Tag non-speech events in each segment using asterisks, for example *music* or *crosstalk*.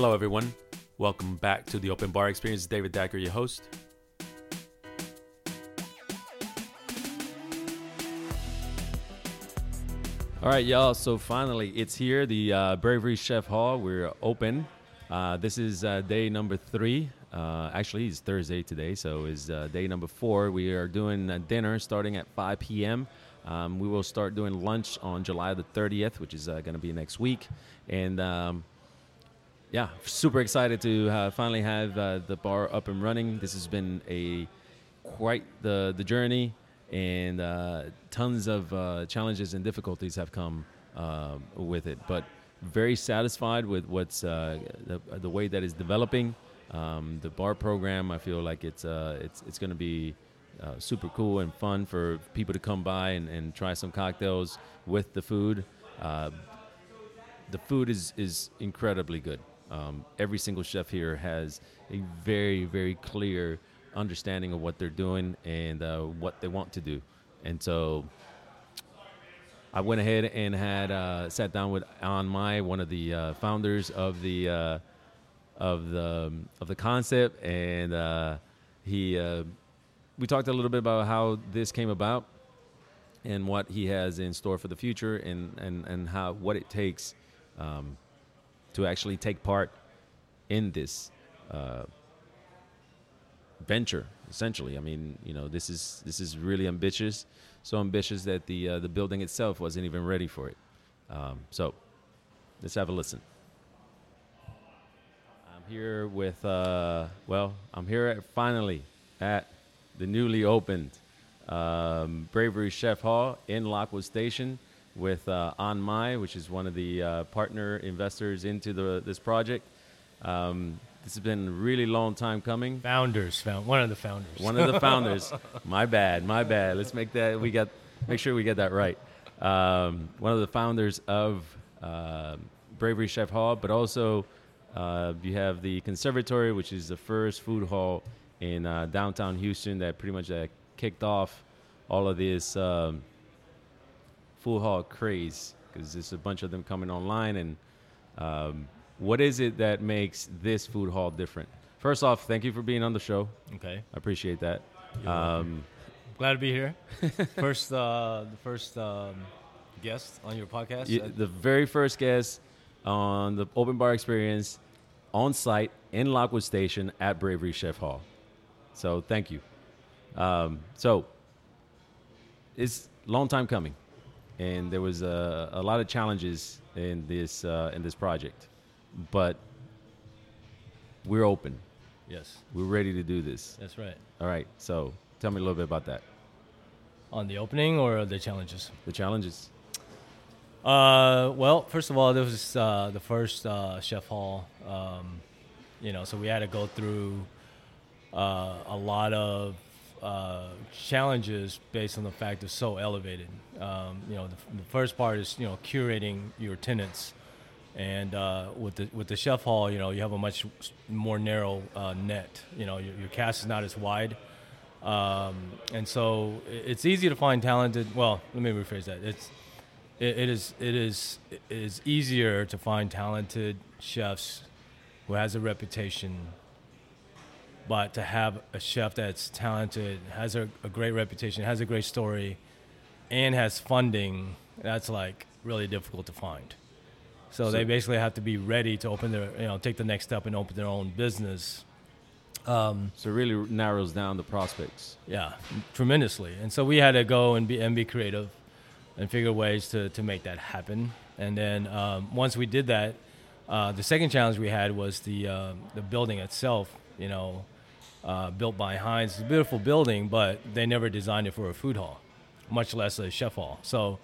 Hello, everyone. Welcome back to the Open Bar Experience. David Dacker, your host. All right, y'all. So finally, it's here, the uh, Bravery Chef Hall. We're open. Uh, this is uh, day number three. Uh, actually, it's Thursday today, so it's uh, day number four. We are doing uh, dinner starting at 5 p.m. Um, we will start doing lunch on July the 30th, which is going to be next week. And um, yeah, super excited to uh, finally have uh, the bar up and running. This has been a quite the the journey, and uh, tons of uh, challenges and difficulties have come uh, with it. But very satisfied with what's uh, the, the way that is developing. Um, the bar program, I feel like it's it's it's going to be super cool and fun for people to come by and, and try some cocktails with the food. The food is is incredibly good. Um, every single chef here has a very very clear understanding of what they're doing and uh, what they want to do, and so I went ahead and had uh, sat down with Anh Mai, one of the uh, founders of the uh, of the of the concept, and uh, he uh, we talked a little bit about how this came about and what he has in store for the future, and and and how what it takes um, to actually take part in this uh, venture. Essentially, I mean, you know, this is this is really ambitious, so ambitious that the uh, the building itself wasn't even ready for it. Um, so, let's have a listen. I'm here with, uh, well, I'm here at, finally at the newly opened um, Bravery Chef Hall in Lockwood Station with uh, Anh Mai, which is one of the uh, partner investors into the, this project. Um, this has been a really long time coming. Founders, found one of the founders. One of the *laughs* founders. my bad, my bad. Let's make that we got make sure we get that right. Um, one of the founders of uh, Bravery Chef Hall, but also uh, you have the Conservatory, which is the first food hall in uh, downtown Houston that pretty much uh, kicked off all of this um, food hall craze because there's a bunch of them coming online. And um, what is it that makes this food hall different? First off, thank you for being on the show. Okay, I appreciate that. Um, glad to be here. *laughs* first, uh, the first um, guest on your podcast. you- Uh, the very first guest on the Open Bar Experience on site in Lockwood Station at Bravery Chef Hall. So thank you. Um, so it's a long time coming, and there was a, a lot of challenges in this uh, in this project, but we're open. yes, We're ready to do this. that's right. All right. So tell me a little bit about that. On the opening or the challenges? The challenges. Uh, well, first of all, this was uh, the first uh, chef hall. Um, you know, so we had to go through uh, a lot of uh, challenges based on the fact it's so elevated. Um, you know, the, the first part is you know curating your tenants, and uh, with the with the chef hall, you know, you have a much more narrow uh, net. You know, your, your cast is not as wide. Um, and so it's easy to find talented. Well, let me rephrase that. It's it, it is it is it is easier to find talented chefs who has a reputation but to have a chef that's talented has a, a great reputation has a great story and has funding that's like really difficult to find so, So- they basically have to be ready to open their you know take the next step and open their own business um, So it really narrows down the prospects. yeah, tremendously. And so we had to go and be and be creative, and figure ways to to make that happen. And then um, once we did that, uh, the second challenge we had was the uh, the building itself. You know, uh, built by Hines, it's a beautiful building, but they never designed it for a food hall, much less a chef hall. So.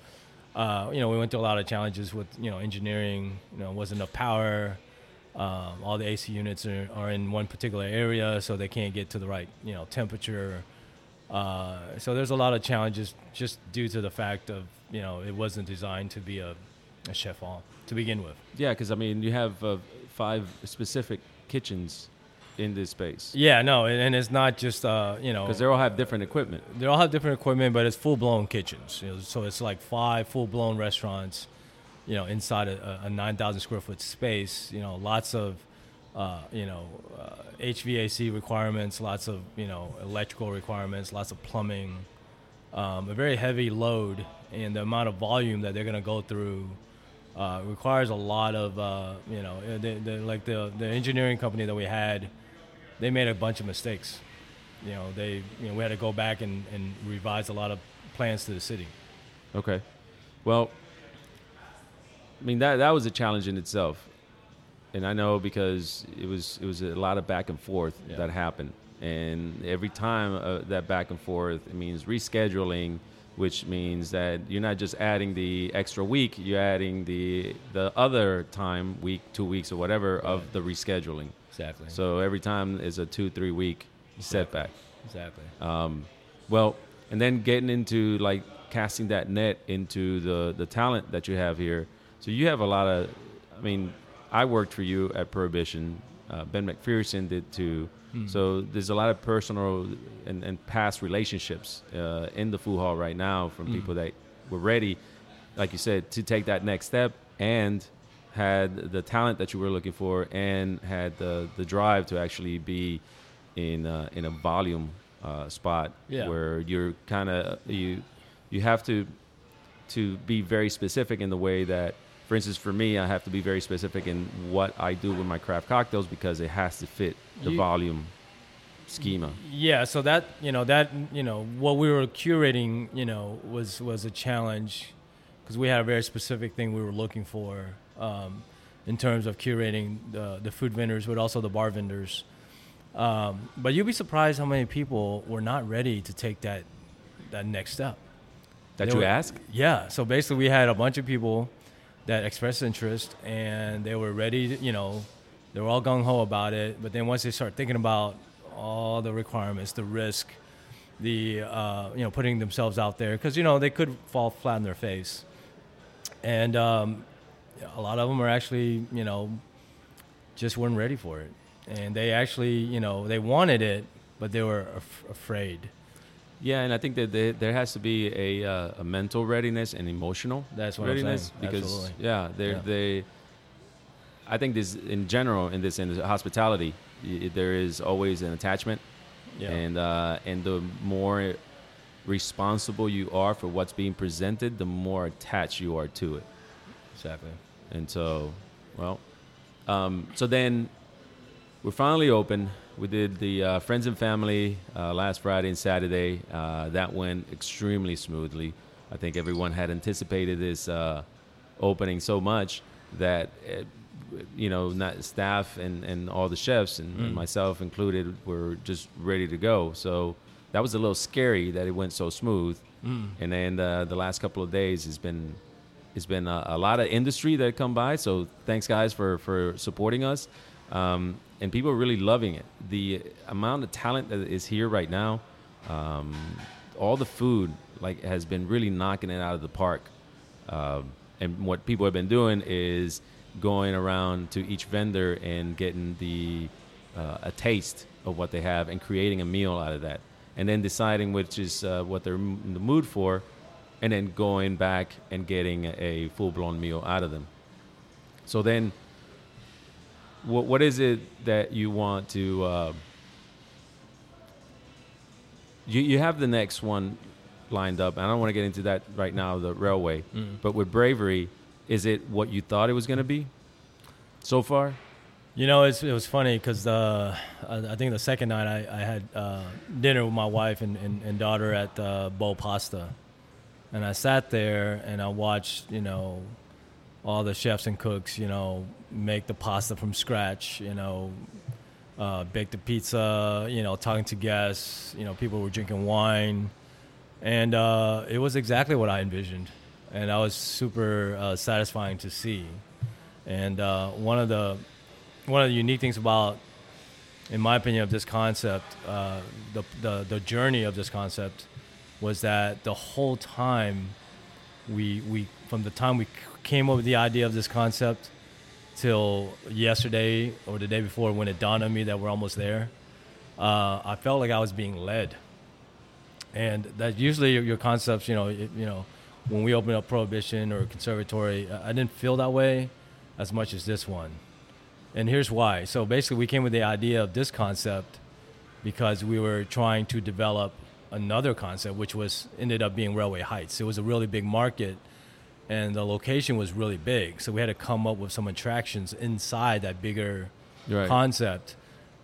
Uh, you know, we went through a lot of challenges with you know engineering. You know, wasn't enough power. Um, all the AC units are, are in one particular area, so they can't get to the right you know temperature. Uh, so there's a lot of challenges just due to the fact of you know it wasn't designed to be a, a chef hall to begin with. Yeah, because I mean, you have uh, five specific kitchens in this space Yeah, no, and, and it's not just uh, you know because they all have different equipment. they all have different equipment, but it's full blown kitchens. You know, so it's like five full blown restaurants, you know, inside a, a nine thousand square foot space. You know, lots of uh, you know, uh, HVAC requirements, lots of you know electrical requirements, lots of plumbing, um, a very heavy load, and the amount of volume that they're going to go through uh, requires a lot of uh, you know, the, the, like the the engineering company that we had, they made a bunch of mistakes. You know, they you know we had to go back and, and revise a lot of plans to the city. Okay. Well, I mean that that was a challenge in itself, and I know because it was it was a lot of back and forth Yeah. that happened, and every time uh, that back and forth it means rescheduling, which means that you're not just adding the extra week, you're adding the the other time week, two weeks or whatever of the rescheduling. Exactly. So every time is a two three week setback. exactly. Um, well, and then getting into like casting that net into the the talent that you have here. So you have a lot of. I mean, I worked for you at Prohibition. Uh, ben McPherson did too. Hmm. So there's a lot of personal and, and past relationships uh, in the food hall right now from Mm. people that were ready, like you said, to take that next step and had the talent that you were looking for and had the, the drive to actually be in uh, in a volume uh, spot Yeah. where you're kind of you you have to to be very specific in the way that for instance for me I have to be very specific in what I do with my craft cocktails because it has to fit the You- volume schema Yeah, so that you know that you know what we were curating, you know, was was a challenge because we had a very specific thing we were looking for um, in terms of curating the the food vendors, but also the bar vendors. Um, but you'd be surprised how many people were not ready to take that that next step. that They you were- ask Yeah. So basically, we had a bunch of people that expressed interest, and they were ready. To, you know, they were all gung ho about it. But then once they start thinking about all the requirements, the risk, the uh, you know putting themselves out there, because you know they could fall flat on their face, and um, a lot of them are actually you know just weren't ready for it, and they actually you know they wanted it, but they were af- afraid. yeah and I think that there, there has to be a, uh, a mental readiness and emotional That's what I'm readiness saying. because Absolutely. yeah they Yeah. they I think this in general in this in hospitality y- there is always an attachment Yeah. and uh, and the more responsible you are for what's being presented, the more attached you are to it. exactly. And so, well, um, so then we're finally open. We did the uh, friends and family uh, last Friday and Saturday. Uh, that went extremely smoothly. I think everyone had anticipated this uh, opening so much that. It, you know, not staff and, and all the chefs and, and Mm. myself included were just ready to go. So that was a little scary that it went so smooth. Mm. And then uh, the last couple of days has been it's been a, a lot of industry that come by. So thanks guys for for supporting us, um, and people are really loving it. The amount of talent that is here right now, um, all the food like has been really knocking it out of the park. Um, and what people have been doing is going around to each vendor and getting the uh, a taste of what they have and creating a meal out of that, and then deciding which is uh, what they're in the mood for, and then going back and getting a full blown meal out of them. So then, what what is it that you want to? Uh, you you have the next one lined up. and I don't want to get into that right now. The railway, Mm. but with bravery, is it what you thought it was going to be? So far, You know, it's, it was funny because uh, I, I think the second night I, I had uh, dinner with my wife and, and, and daughter at uh, BOH Pasta. And I sat there and I watched, you know, all the chefs and cooks, you know, make the pasta from scratch, you know, uh, bake the pizza, you know, talking to guests, you know, people were drinking wine. And uh, it was exactly what I envisioned. And I was super uh, satisfying to see. And uh, one of the one of the unique things about, in my opinion, of this concept, uh, the, the the journey of this concept, was that the whole time, we we from the time we came up with the idea of this concept, till yesterday or the day before when it dawned on me that we're almost there, uh, I felt like I was being led. And that usually your, concepts, you know, it, you know, when we opened up Prohibition or Conservatory, I didn't feel that way as much as this one And here's why. So basically, we came with the idea of this concept because we were trying to develop another concept, which was ended up being Railway Heights. It was a really big market, and the location was really big. So we had to come up with some attractions inside that bigger Right. concept.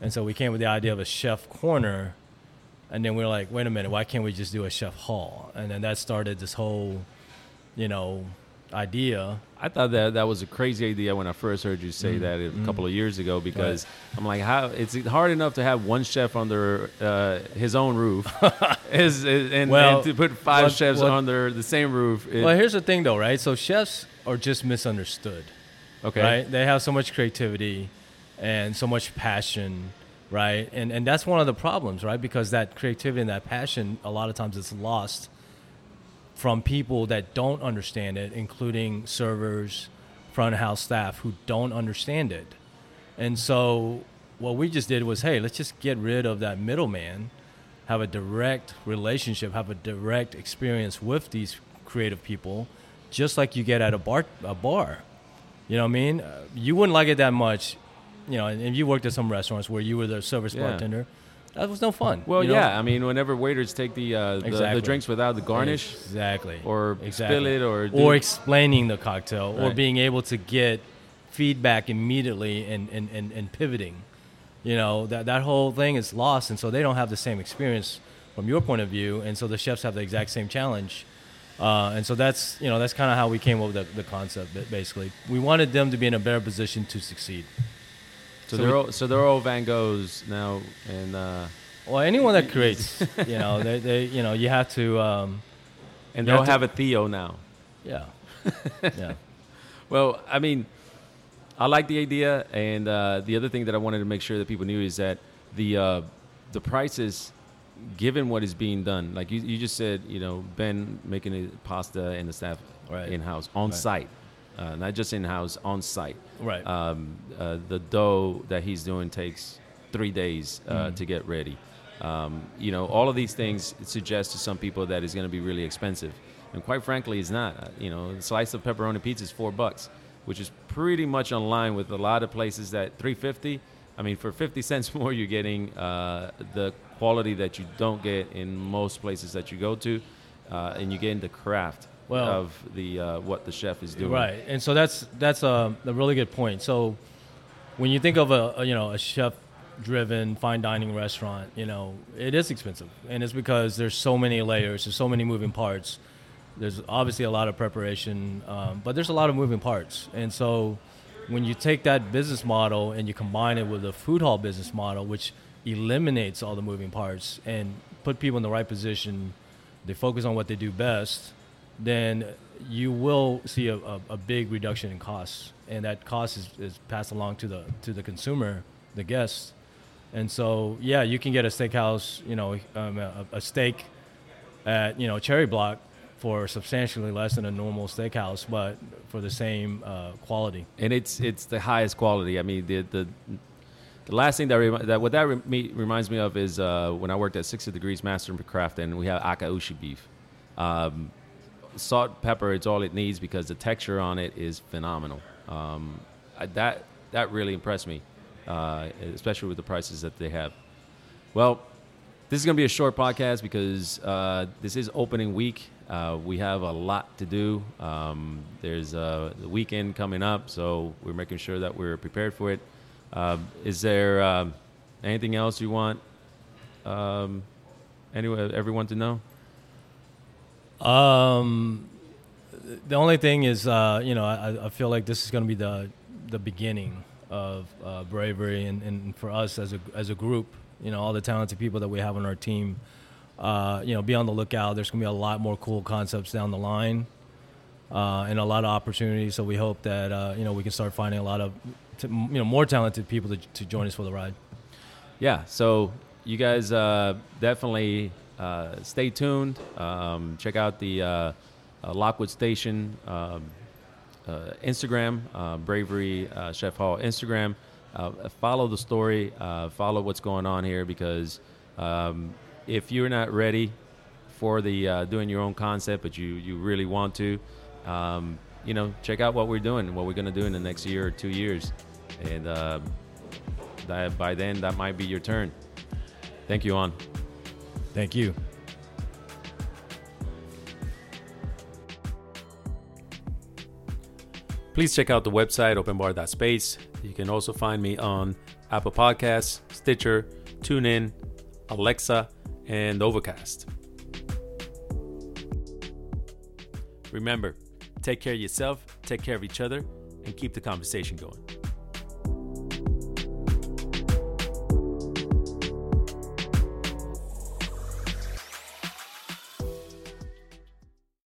And so we came with the idea of a chef corner, and then we were like, wait a minute, why can't we just do a chef hall? And then that started this whole, you know, idea. I thought that that was a crazy idea when I first heard you say that a couple of years ago because I'm like, how it's hard enough to have one chef under uh, his own roof, *laughs* is, is- and, Well, and to put five what- chefs what- under the same roof. it- well, here's the thing, though, right? So chefs are just misunderstood. okay, right? They have so much creativity and so much passion, right? And and that's one of the problems, right? Because that creativity and that passion, a lot of times, it's lost from people that don't understand it, including servers, front of house staff who don't understand it. And so what we just did was, hey, let's just get rid of that middleman, have a direct relationship, have a direct experience with these creative people, just like you get at a bar. A bar, you know what I mean? Uh, you wouldn't like it that much, you know. And, and you worked at some restaurants where you were the service Yeah. bartender. That was no fun. well, you know? yeah, I mean, whenever waiters take the, uh, the the drinks without the garnish, exactly, or exactly. spill it, or or explaining the cocktail, or being able to get feedback immediately and, and, and, and pivoting. You know, that, that whole thing is lost, and so they don't have the same experience from your point of view, and so the chefs have the exact same challenge. Uh, and so that's you know that's kind of how we came up with the, the concept. Basically, we wanted them to be in a better position to succeed. so, so they're we- all, so they're all Van Goghs now, and uh, Well, anyone that creates, *laughs* you know, they, they you know you have to, um, and they'll have to- have a Theo now. yeah, *laughs* yeah. Well, I mean, I like the idea, and uh, the other thing that I wanted to make sure that people knew is that the uh, the prices, given what is being done, like you, you just said, you know, Ben making the pasta and the staff Right. in house on Right. site, uh, not just in house on site. Right. Um, uh, the dough that he's doing takes three days uh, Mm. to get ready. Um, you know, all of these things suggest to some people that it's going to be really expensive, and quite frankly, it's not. Uh, You know, a slice of pepperoni pizza is four bucks, which is pretty much in line with a lot of places that 350. I mean, for 50 cents *laughs* more, you're getting uh, the quality that you don't get in most places that you go to, uh, and you're getting the craft Well- of the uh, what the chef is doing. Right, and so that's that's a, a really good point. So when you think of a, a you know a chef-driven fine dining restaurant, you know it is expensive, and it's because there's so many layers, there's so many moving parts. There's obviously a lot of preparation, um, but there's a lot of moving parts, and so when you take that business model and you combine it with a food hall business model, which eliminates all the moving parts and put people in the right position, they focus on what they do best, then you will see a, a, a big reduction in costs, and that cost is, is passed along to the to the consumer, the guest. And so, yeah, you can get a steakhouse, you know, um, a, a steak at you know Cherry Block for substantially less than a normal steakhouse, but for the same uh, quality. and it's it's the highest quality. I mean, the the, the last thing that that what that re- me, reminds me of is uh, when I worked at 60 Degrees Master Craft, and we have akaushi beef. Um, salt, pepper, it's all it needs because the texture on it is phenomenal. Um, I, that that really impressed me, uh, especially with the prices that they have. Well, this is going to be a short podcast because uh, this is opening week. Uh, we have a lot to do. Um, there's uh, the weekend coming up, so we're making sure that we're prepared for it. Um, is there um, anything else you want um, anyone, everyone to know? Um, the only thing is, uh, you know, I, I feel like this is going to be the the beginning of uh, bravery, and, and for us as a as a group, you know, all the talented people that we have on our team, uh, you know, be on the lookout. There's going to be a lot more cool concepts down the line, uh, and a lot of opportunities. So we hope that uh, you know we can start finding a lot of t- you know more talented people to, to join us for the ride. yeah so you guys uh, definitely uh, stay tuned um, check out the uh, lockwood station um, instagram bravery chef hall instagram follow the story follow what's going on here because um, if you're not ready for the uh, doing your own concept but you, you really want to um, you know check out what we're doing what we're going to do in the next year or two years and uh, that by then that might be your turn. Thank you, Anh. Thank you. Please check out the website openbar.space. You can also find me on Apple Podcasts, Stitcher, TuneIn, Alexa, and Overcast. Remember, take care of yourself, take care of each other, and keep the conversation going.